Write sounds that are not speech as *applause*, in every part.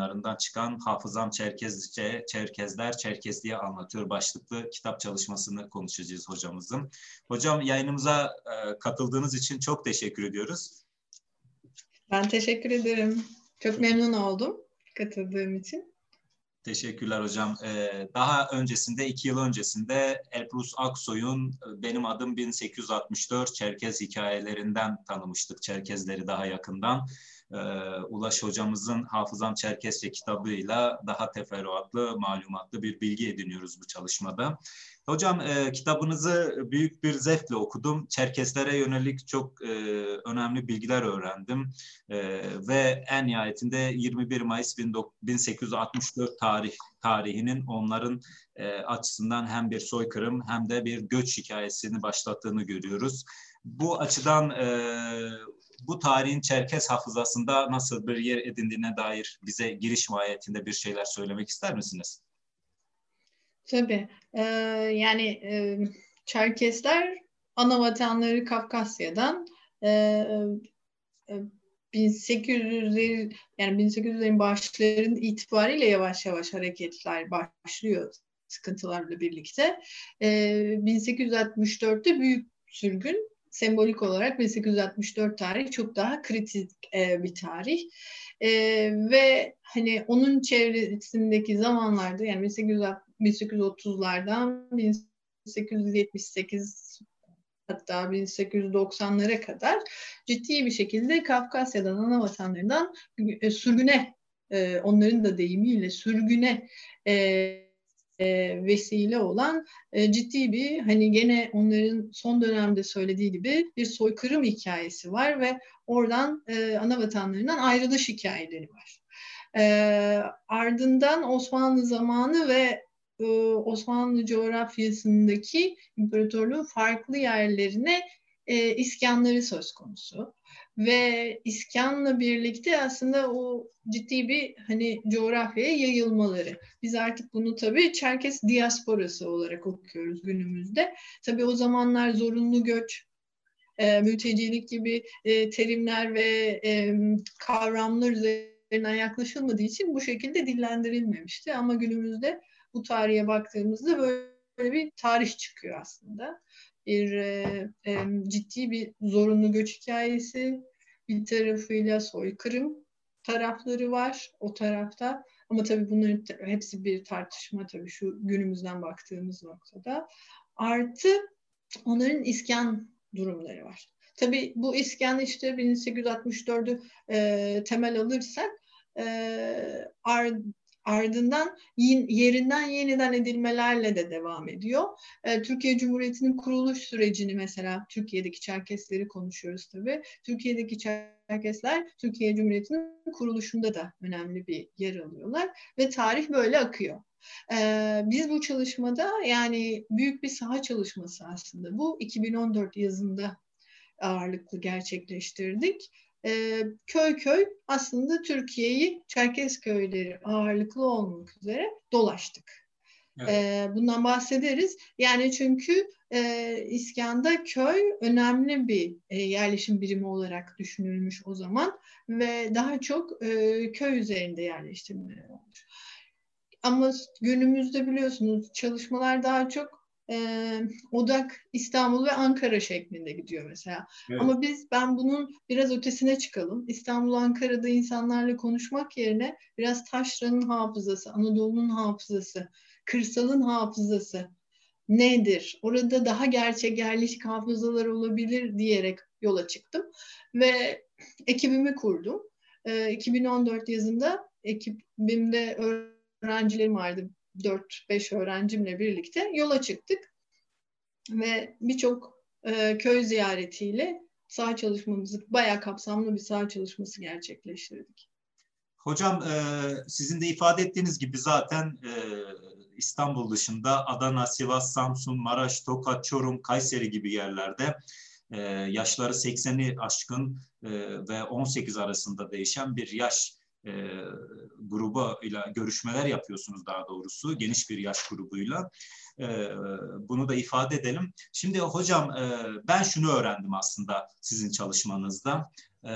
yayınlarından çıkan Hafızam Çerkezce, Çerkezler Çerkezliğe anlatıyor başlıklı kitap çalışmasını konuşacağız hocamızın. Hocam yayınımıza e, katıldığınız için çok teşekkür ediyoruz. Ben teşekkür ederim. Çok memnun oldum katıldığım için. Teşekkürler hocam. Ee, daha öncesinde, iki yıl öncesinde Elbrus Aksoy'un e, Benim Adım 1864 Çerkez hikayelerinden tanımıştık. Çerkezleri daha yakından. Ee, Ulaş hocamızın Hafızam Çerkezce kitabıyla daha teferruatlı, malumatlı bir bilgi ediniyoruz bu çalışmada. Hocam e, kitabınızı büyük bir zevkle okudum. Çerkeslere yönelik çok e, önemli bilgiler öğrendim. E, ve en nihayetinde 21 Mayıs 1864 tarih tarihinin onların e, açısından hem bir soykırım hem de bir göç hikayesini başlattığını görüyoruz. Bu açıdan e, bu tarihin Çerkes hafızasında nasıl bir yer edindiğine dair bize giriş mahiyetinde bir şeyler söylemek ister misiniz? Tabii. Ee, yani e, Çerkesler ana vatanları Kafkasya'dan e, e, 1800'lerin yani 1800'lerin başlarının itibariyle yavaş yavaş hareketler başlıyor sıkıntılarla birlikte. E, 1864'te büyük sürgün sembolik olarak 1864 tarih çok daha kritik e, bir tarih. E, ve hani onun çevresindeki zamanlarda yani 1830'lardan 1878 hatta 1890'lara kadar ciddi bir şekilde Kafkasya'dan ana vatanlarından e, sürgüne e, onların da deyimiyle sürgüne e, vesile olan e, ciddi bir hani gene onların son dönemde söylediği gibi bir soykırım hikayesi var ve oradan e, ana vatanlarından ayrılış hikayeleri var. E, ardından Osmanlı zamanı ve e, Osmanlı coğrafyasındaki imparatorluğun farklı yerlerine e, iskanları söz konusu ve iskanla birlikte aslında o ciddi bir hani coğrafyaya yayılmaları. Biz artık bunu tabii Çerkes diasporası olarak okuyoruz günümüzde. Tabii o zamanlar zorunlu göç, e, mültecilik gibi e, terimler ve e, kavramlar üzerinden yaklaşılmadığı için bu şekilde dillendirilmemişti. Ama günümüzde bu tarihe baktığımızda böyle bir tarih çıkıyor aslında. Bir e, e, ciddi bir zorunlu göç hikayesi, bir tarafıyla soykırım tarafları var o tarafta. Ama tabii bunların hepsi bir tartışma tabii şu günümüzden baktığımız noktada. Artı onların iskan durumları var. Tabii bu iskan işte 1864'ü e, temel alırsak e, ar, ardından yerinden yeniden edilmelerle de devam ediyor. E, Türkiye Cumhuriyeti'nin kuruluş sürecini mesela Türkiye'deki Çerkesleri konuşuyoruz tabii. Türkiye'deki Çerkesler Türkiye Cumhuriyeti'nin kuruluşunda da önemli bir yer alıyorlar ve tarih böyle akıyor. Ee, biz bu çalışmada yani büyük bir saha çalışması aslında. Bu 2014 yazında ağırlıklı gerçekleştirdik e, köy köy aslında Türkiye'yi Çerkez köyleri ağırlıklı olmak üzere dolaştık. Evet. E, bundan bahsederiz. Yani çünkü e, İskan'da köy önemli bir e, yerleşim birimi olarak düşünülmüş o zaman ve daha çok e, köy üzerinde yerleştirmeler olmuş. Ama günümüzde biliyorsunuz çalışmalar daha çok e, odak İstanbul ve Ankara şeklinde gidiyor mesela. Evet. Ama biz ben bunun biraz ötesine çıkalım. İstanbul, Ankara'da insanlarla konuşmak yerine biraz taşranın hafızası, Anadolu'nun hafızası, kırsalın hafızası nedir? Orada daha gerçek yerleşik hafızalar olabilir diyerek yola çıktım ve ekibimi kurdum. E, 2014 yazında ekibimde öğrencilerim vardı 4-5 öğrencimle birlikte yola çıktık. Ve birçok e, köy ziyaretiyle saha çalışmamızı, bayağı kapsamlı bir saha çalışması gerçekleştirdik. Hocam e, sizin de ifade ettiğiniz gibi zaten e, İstanbul dışında Adana, Sivas, Samsun, Maraş, Tokat, Çorum, Kayseri gibi yerlerde e, yaşları 80'i aşkın e, ve 18 arasında değişen bir yaş e, grubuyla görüşmeler yapıyorsunuz daha doğrusu geniş bir yaş grubuyla. E, bunu da ifade edelim. Şimdi hocam e, ben şunu öğrendim aslında sizin çalışmanızda. E,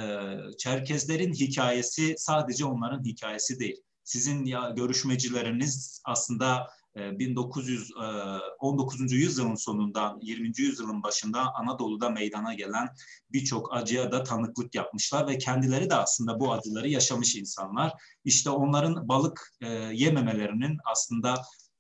Çerkezlerin hikayesi sadece onların hikayesi değil. sizin ya görüşmecileriniz aslında 1919. E, yüzyılın sonundan 20. yüzyılın başında Anadolu'da meydana gelen birçok acıya da tanıklık yapmışlar ve kendileri de aslında bu acıları yaşamış insanlar. İşte onların balık e, yememelerinin aslında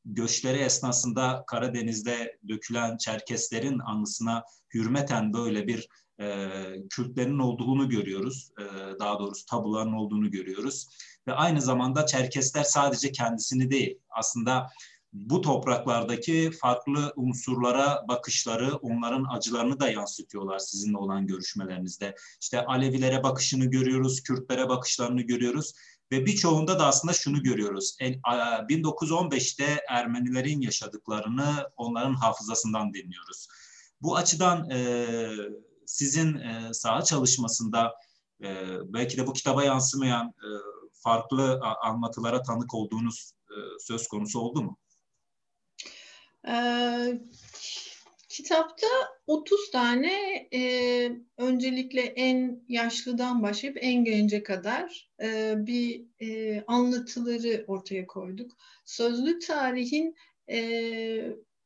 göçleri esnasında Karadeniz'de dökülen Çerkeslerin anısına hürmeten böyle bir e, Kürtlerin olduğunu görüyoruz. E, daha doğrusu tabuların olduğunu görüyoruz. Ve aynı zamanda Çerkesler sadece kendisini değil, aslında bu topraklardaki farklı unsurlara bakışları, onların acılarını da yansıtıyorlar sizinle olan görüşmelerinizde. İşte Alevilere bakışını görüyoruz, Kürtlere bakışlarını görüyoruz ve birçoğunda da aslında şunu görüyoruz. 1915'te Ermenilerin yaşadıklarını onların hafızasından dinliyoruz. Bu açıdan e, sizin e, saha çalışmasında e, belki de bu kitaba yansımayan e, farklı anlatılara tanık olduğunuz e, söz konusu oldu mu? Ee, kitapta 30 tane e, öncelikle en yaşlıdan başlayıp en gence kadar e, bir e, anlatıları ortaya koyduk. Sözlü tarihin e,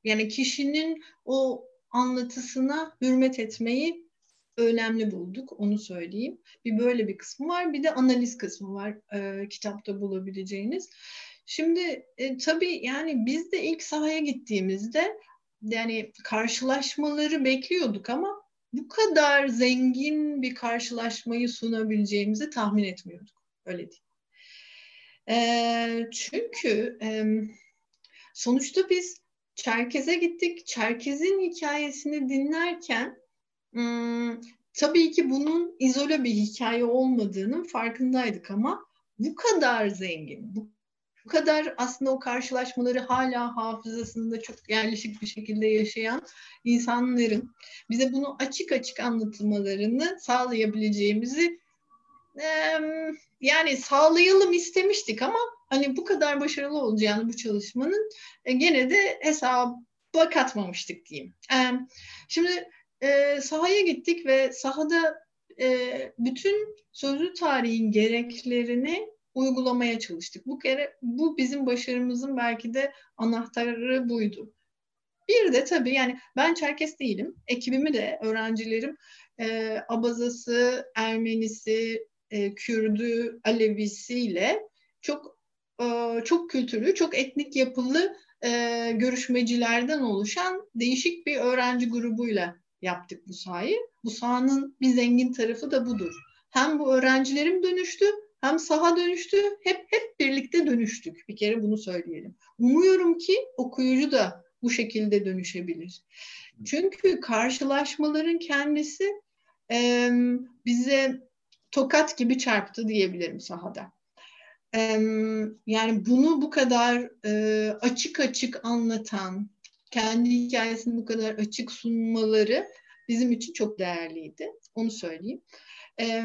yani kişinin o anlatısına hürmet etmeyi önemli bulduk. Onu söyleyeyim. Bir böyle bir kısmı var. Bir de analiz kısmı var e, kitapta bulabileceğiniz. Şimdi e, tabii yani biz de ilk sahaya gittiğimizde yani karşılaşmaları bekliyorduk ama bu kadar zengin bir karşılaşmayı sunabileceğimizi tahmin etmiyorduk. Öyle değil. E, çünkü e, sonuçta biz Çerkez'e gittik. Çerkez'in hikayesini dinlerken tabii ki bunun izole bir hikaye olmadığının farkındaydık ama bu kadar zengin, bu bu kadar aslında o karşılaşmaları hala hafızasında çok yerleşik bir şekilde yaşayan insanların bize bunu açık açık anlatmalarını sağlayabileceğimizi yani sağlayalım istemiştik ama hani bu kadar başarılı olacağını bu çalışmanın e, gene de hesaba katmamıştık diyeyim. Şimdi e, sahaya gittik ve sahada e, bütün sözlü tarihin gereklerini uygulamaya çalıştık. Bu kere bu bizim başarımızın belki de anahtarı buydu. Bir de tabii yani ben Çerkes değilim. Ekibimi de öğrencilerim e, Abazası, Ermenisi, e, Kürdü, Alevisiyle çok e, çok kültürlü, çok etnik yapılı e, görüşmecilerden oluşan değişik bir öğrenci grubuyla yaptık bu sahayı. Bu sahanın bir zengin tarafı da budur. Hem bu öğrencilerim dönüştü hem saha dönüştü, hep hep birlikte dönüştük. Bir kere bunu söyleyelim. Umuyorum ki okuyucu da bu şekilde dönüşebilir. Çünkü karşılaşmaların kendisi e, bize tokat gibi çarptı diyebilirim sahada. E, yani bunu bu kadar e, açık açık anlatan, kendi hikayesini bu kadar açık sunmaları bizim için çok değerliydi. Onu söyleyeyim. E,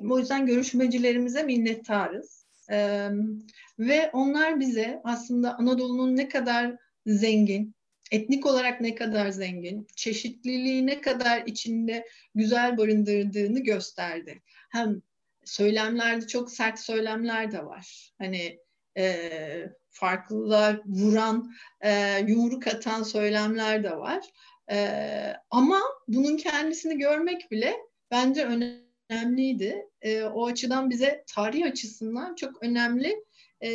o yüzden görüşmecilerimize minnettarız. Ee, ve onlar bize aslında Anadolu'nun ne kadar zengin, etnik olarak ne kadar zengin, çeşitliliği ne kadar içinde güzel barındırdığını gösterdi. Hem söylemlerde çok sert söylemler de var. Hani e, farklılığa vuran, e, yumruk atan söylemler de var. E, ama bunun kendisini görmek bile bence önemli önemliydi. E, o açıdan bize tarih açısından çok önemli e,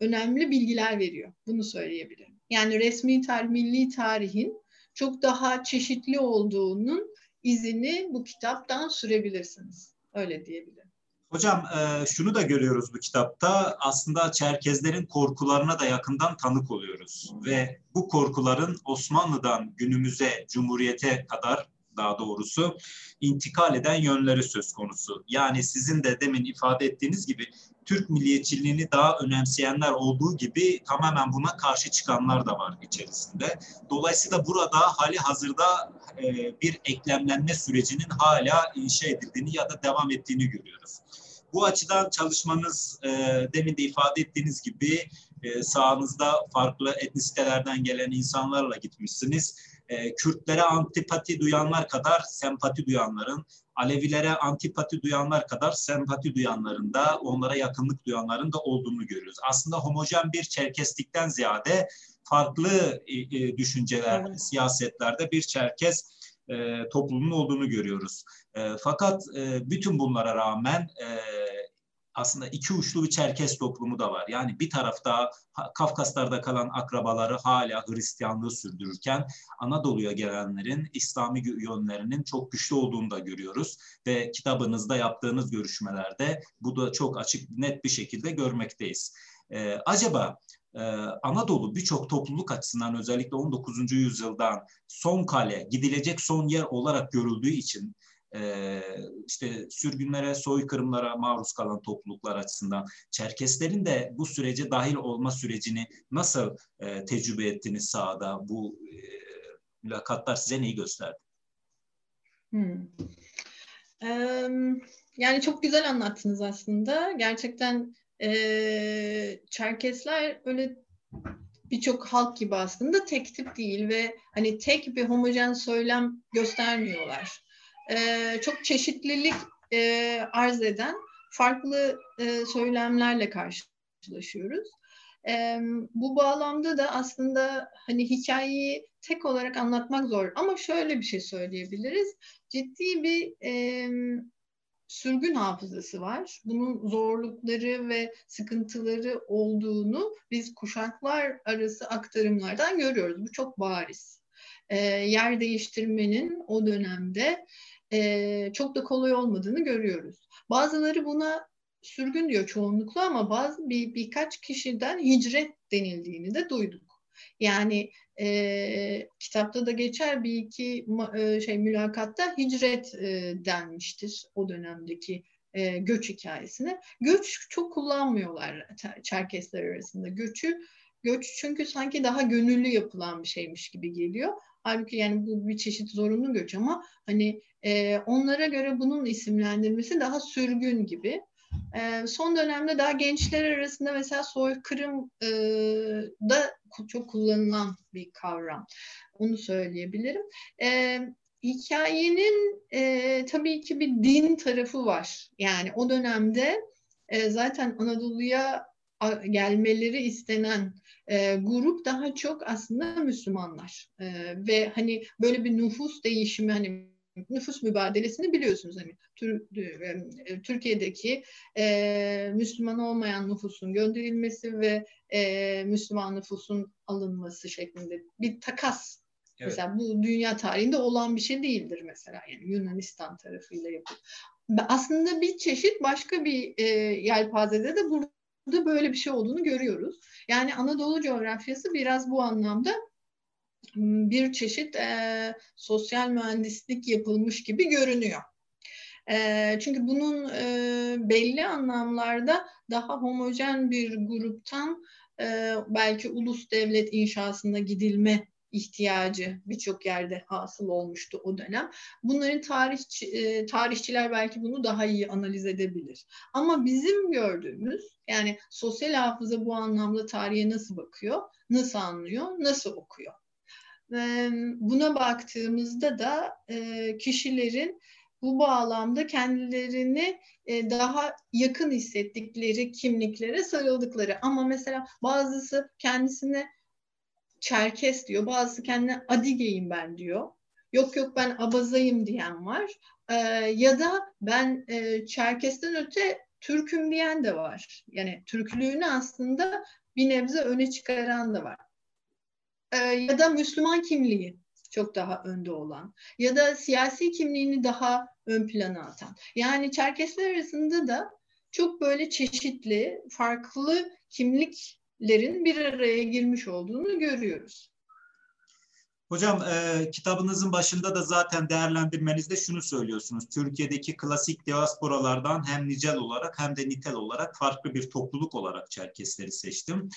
önemli bilgiler veriyor. Bunu söyleyebilirim. Yani resmi tarih, milli tarihin çok daha çeşitli olduğunun izini bu kitaptan sürebilirsiniz. Öyle diyebilirim. Hocam e, şunu da görüyoruz bu kitapta. Aslında Çerkezlerin korkularına da yakından tanık oluyoruz. Ve bu korkuların Osmanlı'dan günümüze, Cumhuriyete kadar daha doğrusu intikal eden yönleri söz konusu. Yani sizin de demin ifade ettiğiniz gibi Türk milliyetçiliğini daha önemseyenler olduğu gibi tamamen buna karşı çıkanlar da var içerisinde. Dolayısıyla burada hali hazırda e, bir eklemlenme sürecinin hala inşa edildiğini ya da devam ettiğini görüyoruz. Bu açıdan çalışmanız e, demin de ifade ettiğiniz gibi e, sahanızda farklı etnisitelerden gelen insanlarla gitmişsiniz e, Kürtlere antipati duyanlar kadar sempati duyanların, Alevilere antipati duyanlar kadar sempati duyanların da, onlara yakınlık duyanların da olduğunu görüyoruz. Aslında homojen bir Çerkeslikten ziyade farklı e, e, düşünceler, evet. siyasetlerde bir Çerkes e, toplumunun olduğunu görüyoruz. E, fakat e, bütün bunlara rağmen e, aslında iki uçlu bir Çerkes toplumu da var. Yani bir tarafta Kafkaslar'da kalan akrabaları hala Hristiyanlığı sürdürürken Anadolu'ya gelenlerin İslami yönlerinin çok güçlü olduğunu da görüyoruz. Ve kitabınızda yaptığınız görüşmelerde bu da çok açık net bir şekilde görmekteyiz. Ee, acaba e, Anadolu birçok topluluk açısından özellikle 19. yüzyıldan son kale, gidilecek son yer olarak görüldüğü için e, işte sürgünlere, soykırımlara maruz kalan topluluklar açısından Çerkeslerin de bu sürece dahil olma sürecini nasıl e, tecrübe ettiniz sahada? Bu e, mülakatlar size neyi gösterdi? Hmm. Yani çok güzel anlattınız aslında. Gerçekten e, Çerkesler öyle birçok halk gibi aslında tek tip değil ve hani tek bir homojen söylem göstermiyorlar e, çok çeşitlilik e, arz eden farklı e, söylemlerle karşılaşıyoruz. E, bu bağlamda da aslında hani hikayeyi tek olarak anlatmak zor ama şöyle bir şey söyleyebiliriz. Ciddi bir e, sürgün hafızası var. Bunun zorlukları ve sıkıntıları olduğunu biz kuşaklar arası aktarımlardan görüyoruz. Bu çok bariz. E, yer değiştirmenin o dönemde e, çok da kolay olmadığını görüyoruz. Bazıları buna sürgün diyor çoğunlukla ama bazı bir birkaç kişiden hicret denildiğini de duyduk. Yani e, kitapta da geçer bir iki e, şey mülakatta hicret e, denmiştir o dönemdeki e, göç hikayesine. Göç çok kullanmıyorlar Çerkesler arasında. Göçü göç çünkü sanki daha gönüllü yapılan bir şeymiş gibi geliyor. Halbuki yani bu bir çeşit zorunlu göç ama hani e, onlara göre bunun isimlendirmesi daha sürgün gibi. E, son dönemde daha gençler arasında mesela soykırım e, da çok kullanılan bir kavram. Onu söyleyebilirim. E, hikayenin e, tabii ki bir din tarafı var. Yani o dönemde e, zaten Anadolu'ya gelmeleri istenen e, grup daha çok aslında Müslümanlar e, ve hani böyle bir nüfus değişimi hani nüfus mübadelesini biliyorsunuz hani Tür, Türkiye'deki e, Müslüman olmayan nüfusun gönderilmesi ve e, Müslüman nüfusun alınması şeklinde bir takas Evet. Mesela bu dünya tarihinde olan bir şey değildir mesela yani Yunanistan tarafıyla yapılıyor. Aslında bir çeşit başka bir e, yelpazede de burada da böyle bir şey olduğunu görüyoruz. Yani Anadolu coğrafyası biraz bu anlamda bir çeşit e, sosyal mühendislik yapılmış gibi görünüyor. E, çünkü bunun e, belli anlamlarda daha homojen bir gruptan e, belki ulus devlet inşasına gidilme ihtiyacı birçok yerde hasıl olmuştu o dönem. Bunların tarih e, tarihçiler belki bunu daha iyi analiz edebilir. Ama bizim gördüğümüz yani sosyal hafıza bu anlamda tarihe nasıl bakıyor, nasıl anlıyor, nasıl okuyor? Buna baktığımızda da e, kişilerin bu bağlamda kendilerini e, daha yakın hissettikleri kimliklere sarıldıkları ama mesela bazısı kendisine Çerkes diyor. Bazısı kendine Adigeyim ben diyor. Yok yok ben Abazayım diyen var. Ee, ya da ben e, Çerkes'ten öte Türk'üm diyen de var. Yani Türklüğünü aslında bir nebze öne çıkaran da var. Ee, ya da Müslüman kimliği çok daha önde olan ya da siyasi kimliğini daha ön plana atan. Yani Çerkesler arasında da çok böyle çeşitli, farklı kimlik lerin bir araya girmiş olduğunu görüyoruz. Hocam e, kitabınızın başında da zaten değerlendirmenizde şunu söylüyorsunuz. Türkiye'deki klasik diasporalardan hem nicel olarak hem de nitel olarak farklı bir topluluk olarak Çerkesleri seçtim.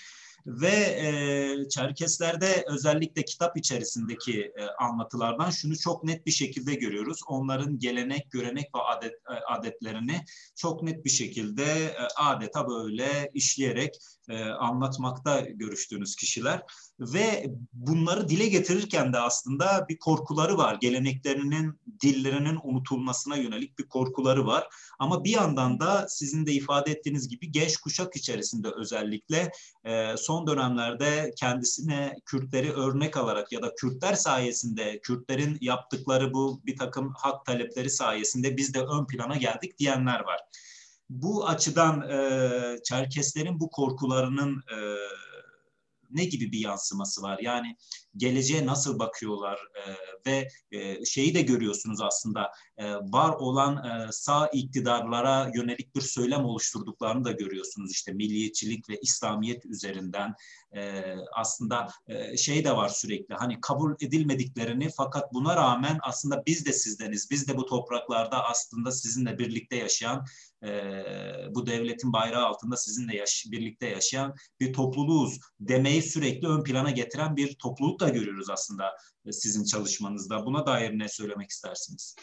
Ve e, Çerkeslerde özellikle kitap içerisindeki e, anlatılardan şunu çok net bir şekilde görüyoruz. Onların gelenek, görenek ve adet, e, adetlerini çok net bir şekilde e, adeta böyle işleyerek e, anlatmakta görüştüğünüz kişiler ve bunları dile getirirken de aslında bir korkuları var. Geleneklerinin, dillerinin unutulmasına yönelik bir korkuları var. Ama bir yandan da sizin de ifade ettiğiniz gibi genç kuşak içerisinde özellikle e, son dönemlerde kendisine Kürtleri örnek alarak ya da Kürtler sayesinde Kürtlerin yaptıkları bu bir takım hak talepleri sayesinde biz de ön plana geldik diyenler var. Bu açıdan e, Çerkeslerin bu korkularının e, ne gibi bir yansıması var? Yani geleceğe nasıl bakıyorlar e, ve e, şeyi de görüyorsunuz aslında e, var olan e, sağ iktidarlara yönelik bir söylem oluşturduklarını da görüyorsunuz işte milliyetçilik ve İslamiyet üzerinden e, aslında e, şey de var sürekli hani kabul edilmediklerini fakat buna rağmen aslında biz de sizdeniz biz de bu topraklarda aslında sizinle birlikte yaşayan e, bu devletin bayrağı altında sizinle yaş birlikte yaşayan bir topluluğuz demeyi sürekli ön plana getiren bir topluluk da görüyoruz aslında sizin çalışmanızda. Buna dair ne söylemek istersiniz?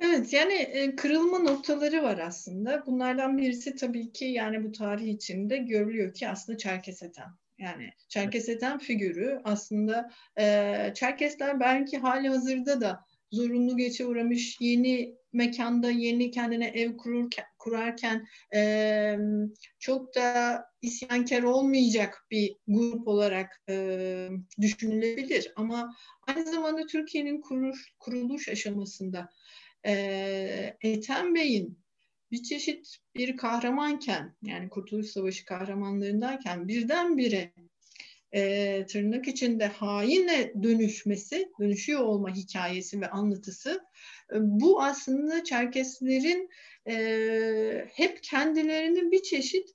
Evet yani e, kırılma noktaları var aslında. Bunlardan birisi tabii ki yani bu tarih içinde görülüyor ki aslında Çerkeseten. Yani Çerkeseten figürü aslında e, Çerkesler belki hali hazırda da zorunlu geçe uğramış yeni mekanda yeni kendine ev kururken, kurarken e, çok da isyankar olmayacak bir grup olarak e, düşünülebilir. Ama aynı zamanda Türkiye'nin kuruluş, kuruluş aşamasında e, Ethem Bey'in bir çeşit bir kahramanken yani Kurtuluş Savaşı kahramanlarındayken birdenbire e, tırnak içinde hainle dönüşmesi, dönüşüyor olma hikayesi ve anlatısı e, bu aslında Çerkeslerin e, hep kendilerini bir çeşit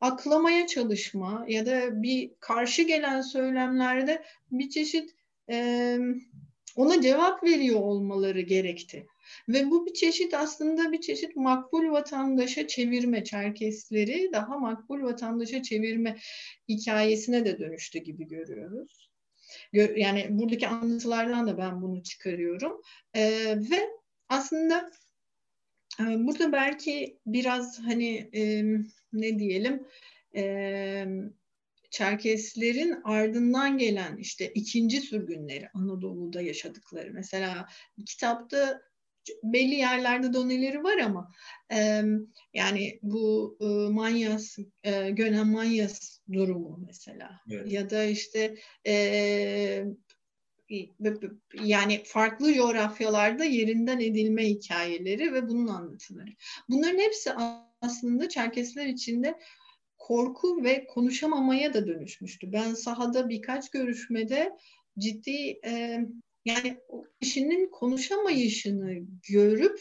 aklamaya çalışma ya da bir karşı gelen söylemlerde bir çeşit e, ona cevap veriyor olmaları gerekti. Ve bu bir çeşit aslında bir çeşit makbul vatandaşa çevirme, Çerkesleri daha makbul vatandaşa çevirme hikayesine de dönüştü gibi görüyoruz. Yani buradaki anlatılardan da ben bunu çıkarıyorum. Ee, ve aslında e, burada belki biraz hani e, ne diyelim e, Çerkeslerin ardından gelen işte ikinci sürgünleri Anadolu'da yaşadıkları. Mesela kitapta belli yerlerde doneleri var ama e, yani bu e, Manyas, e, Gönen Manyas durumu mesela evet. ya da işte e, yani farklı coğrafyalarda yerinden edilme hikayeleri ve bunun anlatıları. Bunların hepsi aslında Çerkesler içinde korku ve konuşamamaya da dönüşmüştü. Ben sahada birkaç görüşmede ciddi e, yani o kişinin konuşamayışını görüp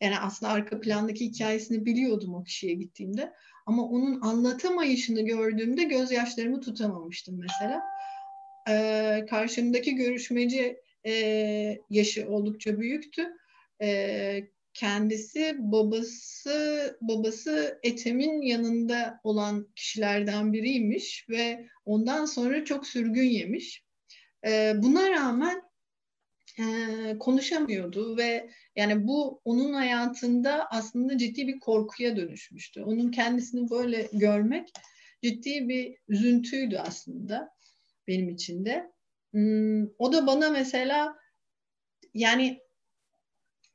yani aslında arka plandaki hikayesini biliyordum o kişiye gittiğimde ama onun anlatamayışını gördüğümde gözyaşlarımı tutamamıştım mesela. Ee, karşımdaki görüşmeci e, yaşı oldukça büyüktü. Ee, kendisi babası babası Ethem'in yanında olan kişilerden biriymiş ve ondan sonra çok sürgün yemiş. Ee, buna rağmen e, konuşamıyordu ve yani bu onun hayatında aslında ciddi bir korkuya dönüşmüştü. Onun kendisini böyle görmek ciddi bir üzüntüydü aslında benim için de. Hmm, o da bana mesela yani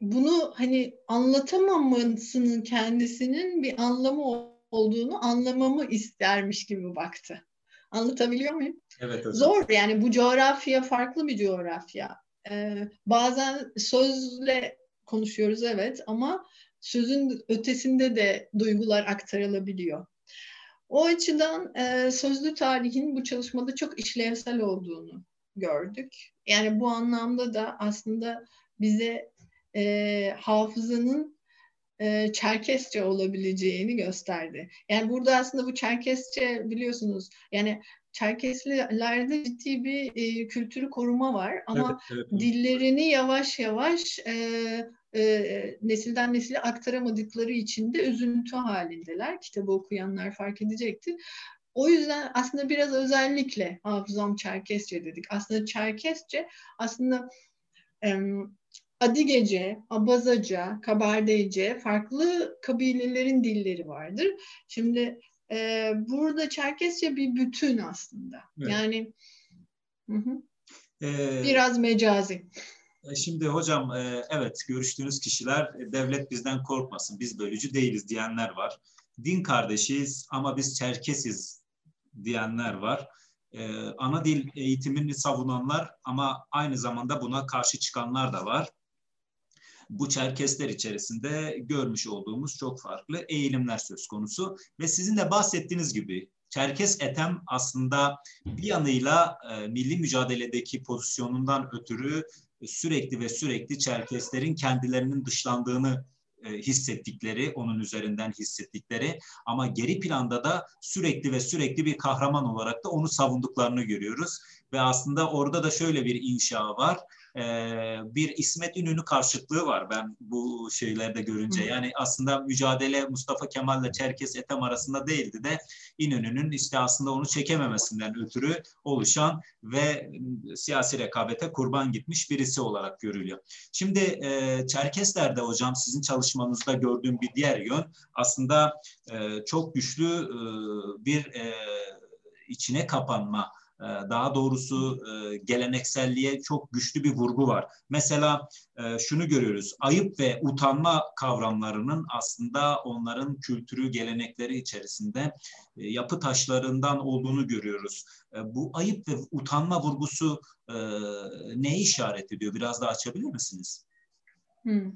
bunu hani anlatamamasının kendisinin bir anlamı olduğunu anlamamı istermiş gibi baktı. Anlatabiliyor muyum? Evet. Hocam. Zor yani bu coğrafya farklı bir coğrafya. Ee, bazen sözle konuşuyoruz evet ama sözün ötesinde de duygular aktarılabiliyor. O açıdan e, sözlü tarihin bu çalışmada çok işlevsel olduğunu gördük. Yani bu anlamda da aslında bize e, hafızanın e, Çerkesçe olabileceğini gösterdi. Yani burada aslında bu Çerkesçe biliyorsunuz yani Çerkeslilerde ciddi bir e, kültürü koruma var ama evet, evet. dillerini yavaş yavaş e, e, nesilden nesile aktaramadıkları için de üzüntü halindeler. Kitabı okuyanlar fark edecektir. o yüzden aslında biraz özellikle hafızam Çerkesçe dedik. Aslında Çerkesçe aslında Adigece, Abazaca, Kabardeyce farklı kabilelerin dilleri vardır. Şimdi e, burada Çerkesçe bir bütün aslında. Evet. Yani hı hı. Ee, biraz mecazi. E, şimdi hocam e, evet görüştüğünüz kişiler e, devlet bizden korkmasın biz bölücü değiliz diyenler var. Din kardeşiz ama biz Çerkesiz diyenler var. Ana dil eğitimini savunanlar ama aynı zamanda buna karşı çıkanlar da var bu Çerkesler içerisinde görmüş olduğumuz çok farklı eğilimler söz konusu ve sizin de bahsettiğiniz gibi Çerkes Etem aslında bir yanıyla e, milli mücadeledeki pozisyonundan ötürü sürekli ve sürekli Çerkeslerin kendilerinin dışlandığını e, hissettikleri, onun üzerinden hissettikleri ama geri planda da sürekli ve sürekli bir kahraman olarak da onu savunduklarını görüyoruz. Ve aslında orada da şöyle bir inşa var e, bir İsmet İnönü karşıtlığı var ben bu şeylerde görünce. Yani aslında mücadele Mustafa Kemal ile Çerkes Etem arasında değildi de İnönü'nün işte aslında onu çekememesinden ötürü oluşan ve siyasi rekabete kurban gitmiş birisi olarak görülüyor. Şimdi e, Çerkesler'de hocam sizin çalışmanızda gördüğüm bir diğer yön aslında e, çok güçlü e, bir e, içine kapanma daha doğrusu e, gelenekselliğe çok güçlü bir vurgu var. Mesela e, şunu görüyoruz. Ayıp ve utanma kavramlarının aslında onların kültürü, gelenekleri içerisinde e, yapı taşlarından olduğunu görüyoruz. Bu ayıp ve utanma vurgusu neye işaret ediyor? Biraz daha açabilir misiniz? Hmm.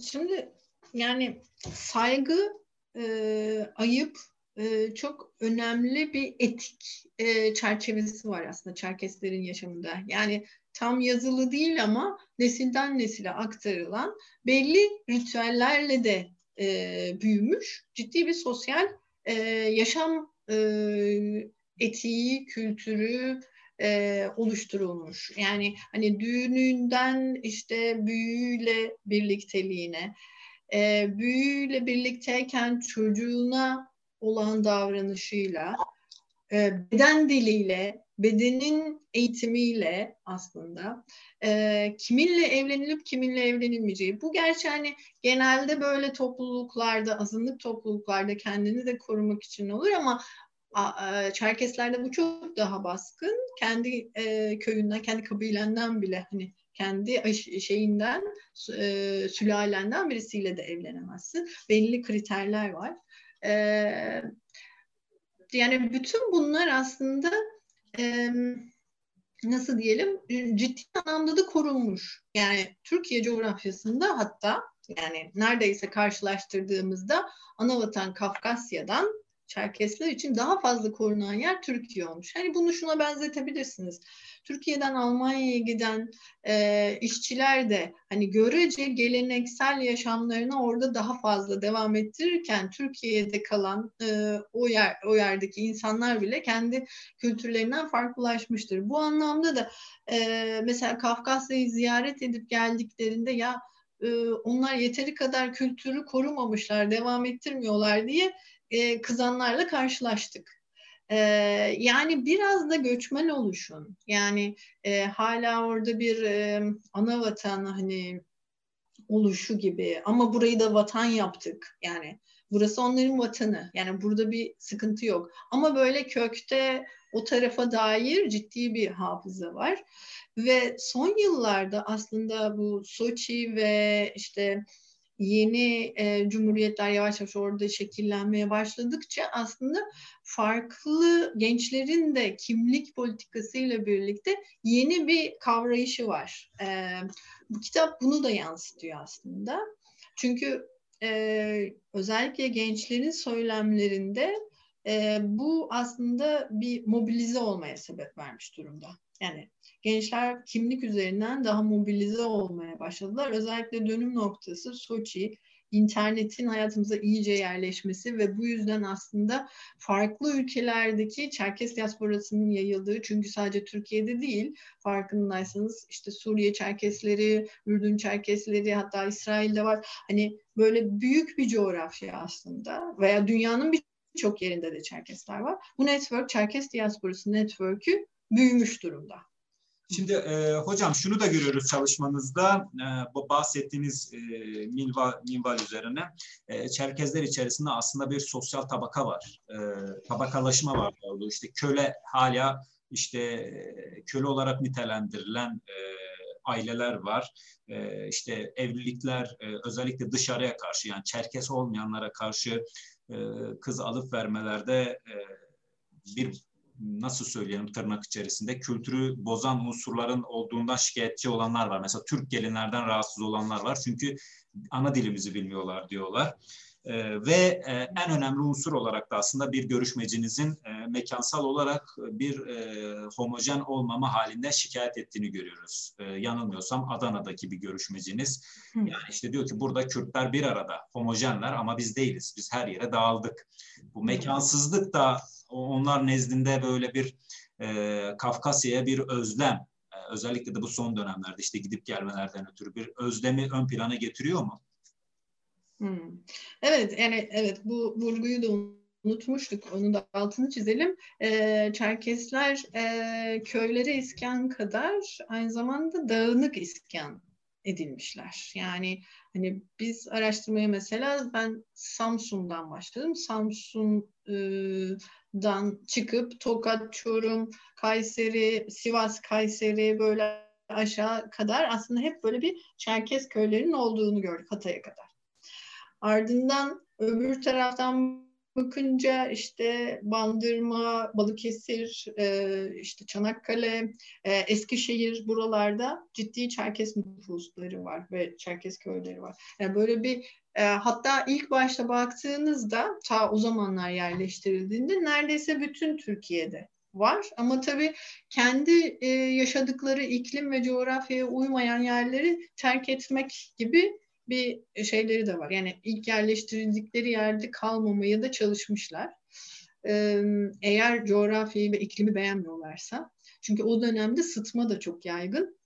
şimdi yani saygı, ayıp e, çok önemli bir etik e, çerçevesi var aslında Çerkeslerin yaşamında. Yani tam yazılı değil ama nesilden nesile aktarılan belli ritüellerle de e, büyümüş ciddi bir sosyal e, yaşam etiği, kültürü oluşturulmuş. Yani hani düğününden işte büyüyle birlikteliğine, büyüyle birlikteyken çocuğuna olan davranışıyla, e, beden diliyle, bedenin eğitimiyle aslında e, kiminle evlenilip kiminle evlenilmeyeceği. Bu gerçi hani genelde böyle topluluklarda, azınlık topluluklarda kendini de korumak için olur ama Çerkeslerde bu çok daha baskın. Kendi e, köyünden, kendi kabilenden bile hani kendi şeyinden, e, sülalenden birisiyle de evlenemezsin. Belli kriterler var. E, yani bütün bunlar aslında e, nasıl diyelim ciddi anlamda da korunmuş. Yani Türkiye coğrafyasında hatta yani neredeyse karşılaştırdığımızda Anavatan Kafkasya'dan Çerkesler için daha fazla korunan yer Türkiye olmuş. Hani bunu şuna benzetebilirsiniz. Türkiye'den Almanya'ya giden e, işçiler de hani görece geleneksel yaşamlarını orada daha fazla devam ettirirken Türkiye'de kalan e, o yer o yerdeki insanlar bile kendi kültürlerinden farklılaşmıştır. Bu anlamda da e, mesela Kafkasya'yı ziyaret edip geldiklerinde ya e, onlar yeteri kadar kültürü korumamışlar, devam ettirmiyorlar diye e, kızanlarla karşılaştık. E, yani biraz da göçmen oluşun. Yani e, hala orada bir ana vatan hani oluşu gibi ama burayı da vatan yaptık. Yani burası onların vatanı. Yani burada bir sıkıntı yok. Ama böyle kökte o tarafa dair ciddi bir hafıza var. Ve son yıllarda aslında bu Soçi ve işte yeni e, cumhuriyetler yavaş yavaş orada şekillenmeye başladıkça aslında farklı gençlerin de kimlik politikasıyla birlikte yeni bir kavrayışı var. E, bu kitap bunu da yansıtıyor aslında. Çünkü e, özellikle gençlerin söylemlerinde e, bu aslında bir mobilize olmaya sebep vermiş durumda. Yani gençler kimlik üzerinden daha mobilize olmaya başladılar. Özellikle dönüm noktası Soçi, internetin hayatımıza iyice yerleşmesi ve bu yüzden aslında farklı ülkelerdeki Çerkes diasporasının yayıldığı çünkü sadece Türkiye'de değil farkındaysanız işte Suriye Çerkesleri, Ürdün Çerkesleri hatta İsrail'de var. Hani böyle büyük bir coğrafya aslında veya dünyanın bir birçok yerinde de Çerkesler var. Bu network, Çerkes diasporası network'ü büyümüş durumda. Şimdi e, hocam şunu da görüyoruz çalışmanızda e, bu bahsettiğiniz e, minval, minval üzerine e, Çerkezler içerisinde aslında bir sosyal tabaka var. E, tabakalaşma var. İşte köle hala işte köle olarak nitelendirilen e, aileler var. E, işte evlilikler e, özellikle dışarıya karşı yani Çerkes olmayanlara karşı e, kız alıp vermelerde e, bir nasıl söyleyelim tırnak içerisinde kültürü bozan unsurların olduğundan şikayetçi olanlar var. Mesela Türk gelinlerden rahatsız olanlar var. Çünkü ana dilimizi bilmiyorlar diyorlar. E, ve e, en önemli unsur olarak da aslında bir görüşmecinizin e, mekansal olarak bir e, homojen olmama halinde şikayet ettiğini görüyoruz. E, yanılmıyorsam Adana'daki bir görüşmeciniz. Hı. Yani işte diyor ki burada Kürtler bir arada homojenler ama biz değiliz. Biz her yere dağıldık. Bu mekansızlık da onlar nezdinde böyle bir e, Kafkasya'ya bir özlem e, özellikle de bu son dönemlerde işte gidip gelmelerden ötürü bir özlemi ön plana getiriyor mu? Hmm. Evet yani evet bu vurguyu da unutmuştuk. Onu da altını çizelim. Ee, Çerkesler e, köylere iskan kadar aynı zamanda dağınık iskan edilmişler. Yani hani biz araştırmaya mesela ben Samsun'dan başladım. Samsun'dan çıkıp Tokat, Çorum, Kayseri, Sivas, Kayseri böyle aşağı kadar aslında hep böyle bir Çerkes köylerinin olduğunu gördük Hatay'a kadar. Ardından öbür taraftan bakınca işte Bandırma, Balıkesir, e, işte Çanakkale, e, Eskişehir buralarda ciddi Çerkes nüfusları var ve Çerkes köyleri var. Yani böyle bir e, hatta ilk başta baktığınızda ta o zamanlar yerleştirildiğinde neredeyse bütün Türkiye'de var. Ama tabii kendi e, yaşadıkları iklim ve coğrafyaya uymayan yerleri terk etmek gibi bir şeyleri de var. Yani ilk yerleştirildikleri yerde kalmamaya da çalışmışlar. Eğer coğrafyayı ve iklimi beğenmiyorlarsa. Çünkü o dönemde sıtma da çok yaygın.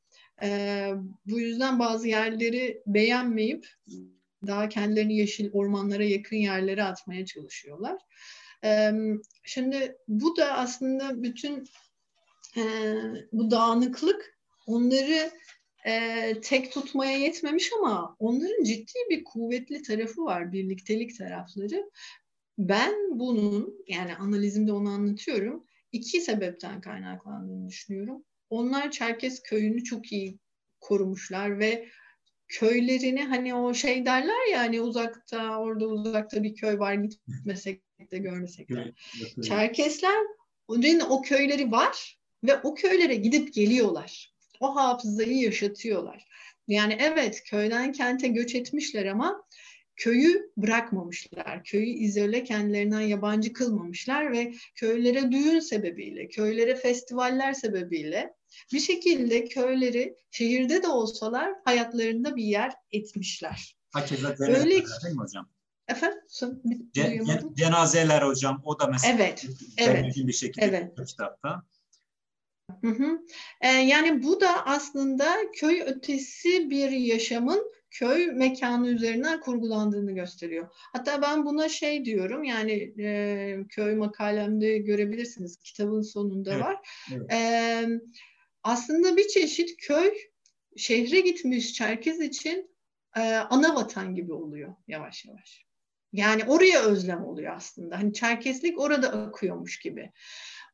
Bu yüzden bazı yerleri beğenmeyip daha kendilerini yeşil ormanlara yakın yerlere atmaya çalışıyorlar. Şimdi bu da aslında bütün bu dağınıklık onları e, tek tutmaya yetmemiş ama onların ciddi bir kuvvetli tarafı var, birliktelik tarafları. Ben bunun yani analizimde onu anlatıyorum. iki sebepten kaynaklandığını düşünüyorum. Onlar Çerkes köyünü çok iyi korumuşlar ve köylerini hani o şey derler ya hani uzakta orada uzakta bir köy var gitmesek de görmesek de. Çerkesler o köyleri var ve o köylere gidip geliyorlar o hafızayı yaşatıyorlar. Yani evet köyden kente göç etmişler ama köyü bırakmamışlar. Köyü izole kendilerinden yabancı kılmamışlar ve köylere düğün sebebiyle, köylere festivaller sebebiyle bir şekilde köyleri şehirde de olsalar hayatlarında bir yer etmişler. Hakeza Öyle değil mi hocam? Efendim? Ce, cenazeler hocam o da mesela evet, evet, bir şekilde evet. kitapta. Hı hı. Ee, yani bu da aslında köy ötesi bir yaşamın köy mekanı üzerinden kurgulandığını gösteriyor. Hatta ben buna şey diyorum yani e, köy makalemde görebilirsiniz kitabın sonunda evet, var. Evet. E, aslında bir çeşit köy şehre gitmiş Çerkez için e, ana vatan gibi oluyor yavaş yavaş. Yani oraya özlem oluyor aslında. Hani Çerkeslik orada akıyormuş gibi.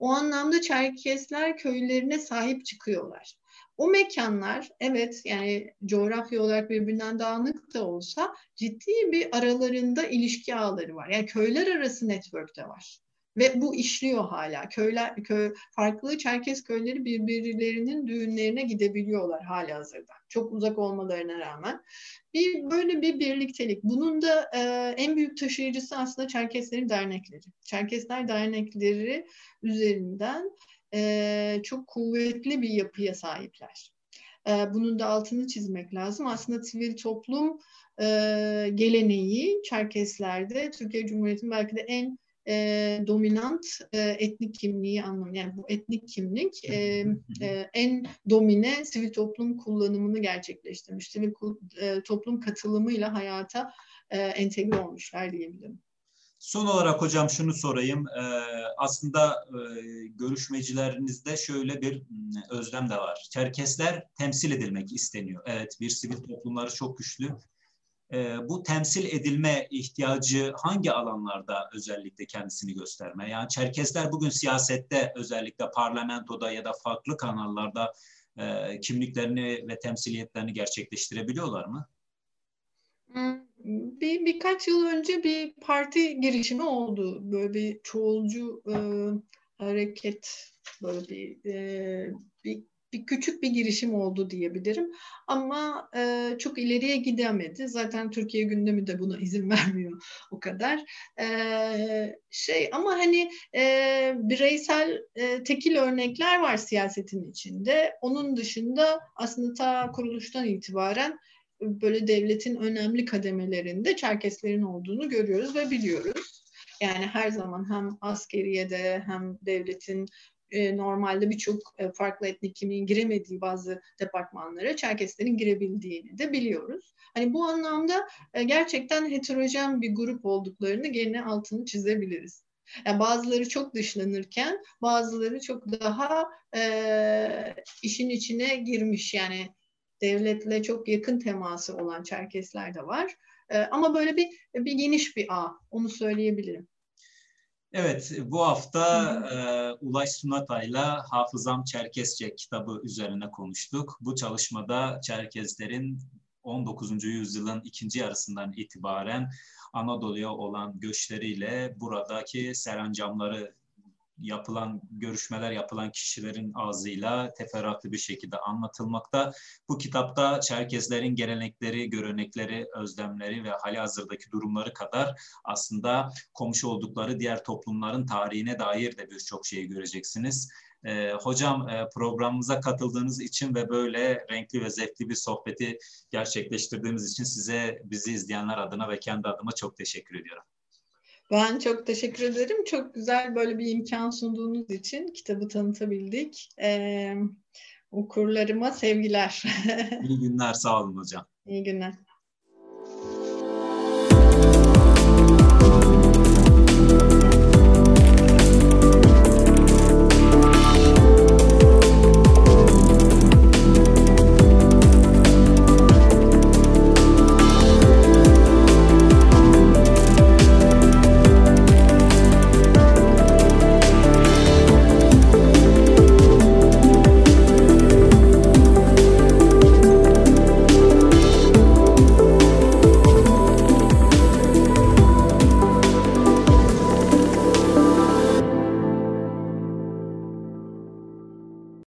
O anlamda Çerkesler köylerine sahip çıkıyorlar. O mekanlar evet yani coğrafya olarak birbirinden dağınık da olsa ciddi bir aralarında ilişki ağları var. Yani köyler arası network de var. Ve bu işliyor hala. Köyler, köy, farklı Çerkes köyleri birbirlerinin düğünlerine gidebiliyorlar hala hazırda. Çok uzak olmalarına rağmen. Bir böyle bir birliktelik. Bunun da e, en büyük taşıyıcısı aslında Çerkeslerin dernekleri. Çerkesler dernekleri üzerinden e, çok kuvvetli bir yapıya sahipler. E, bunun da altını çizmek lazım. Aslında sivil toplum e, geleneği Çerkeslerde Türkiye Cumhuriyeti'nin belki de en e, dominant e, etnik kimliği anlamı yani bu etnik kimlik e, e, en domine sivil toplum kullanımını gerçekleştirmiş. Sivil e, toplum katılımıyla hayata e, entegre olmuşlar diyebilirim. Son olarak hocam şunu sorayım. Ee, aslında e, görüşmecilerinizde şöyle bir özlem de var. Çerkesler temsil edilmek isteniyor. Evet bir sivil toplumları çok güçlü. Ee, bu temsil edilme ihtiyacı hangi alanlarda özellikle kendisini gösterme? Yani Çerkesler bugün siyasette özellikle parlamentoda ya da farklı kanallarda e, kimliklerini ve temsiliyetlerini gerçekleştirebiliyorlar mı? Bir birkaç yıl önce bir parti girişimi oldu. Böyle bir çoğulcu e, hareket, böyle bir, e, bir bir küçük bir girişim oldu diyebilirim. Ama e, çok ileriye gidemedi. Zaten Türkiye gündemi de buna *laughs* izin vermiyor o kadar. E, şey ama hani e, bireysel e, tekil örnekler var siyasetin içinde. Onun dışında aslında ta kuruluştan itibaren böyle devletin önemli kademelerinde Çerkeslerin olduğunu görüyoruz ve biliyoruz. Yani her zaman hem askeriyede hem devletin e, normalde birçok e, farklı etnik kimliğin giremediği bazı departmanlara Çerkeslerin girebildiğini de biliyoruz. Hani bu anlamda e, gerçekten heterojen bir grup olduklarını gene altını çizebiliriz. Yani bazıları çok dışlanırken bazıları çok daha e, işin içine girmiş yani devletle çok yakın teması olan Çerkesler de var. E, ama böyle bir bir geniş bir ağ onu söyleyebilirim. Evet, bu hafta e, Ulaş Sunatay'la Hafızam Çerkesçe kitabı üzerine konuştuk. Bu çalışmada Çerkezlerin 19. yüzyılın ikinci yarısından itibaren Anadolu'ya olan göçleriyle buradaki serencamları yapılan görüşmeler yapılan kişilerin ağzıyla teferruatlı bir şekilde anlatılmakta. Bu kitapta Çerkezlerin gelenekleri, görenekleri, özlemleri ve hali hazırdaki durumları kadar aslında komşu oldukları diğer toplumların tarihine dair de birçok şeyi göreceksiniz. E, hocam programımıza katıldığınız için ve böyle renkli ve zevkli bir sohbeti gerçekleştirdiğimiz için size bizi izleyenler adına ve kendi adıma çok teşekkür ediyorum. Ben çok teşekkür ederim. Çok güzel böyle bir imkan sunduğunuz için kitabı tanıtabildik. Ee, okurlarıma sevgiler. *laughs* İyi günler, sağ olun hocam. İyi günler.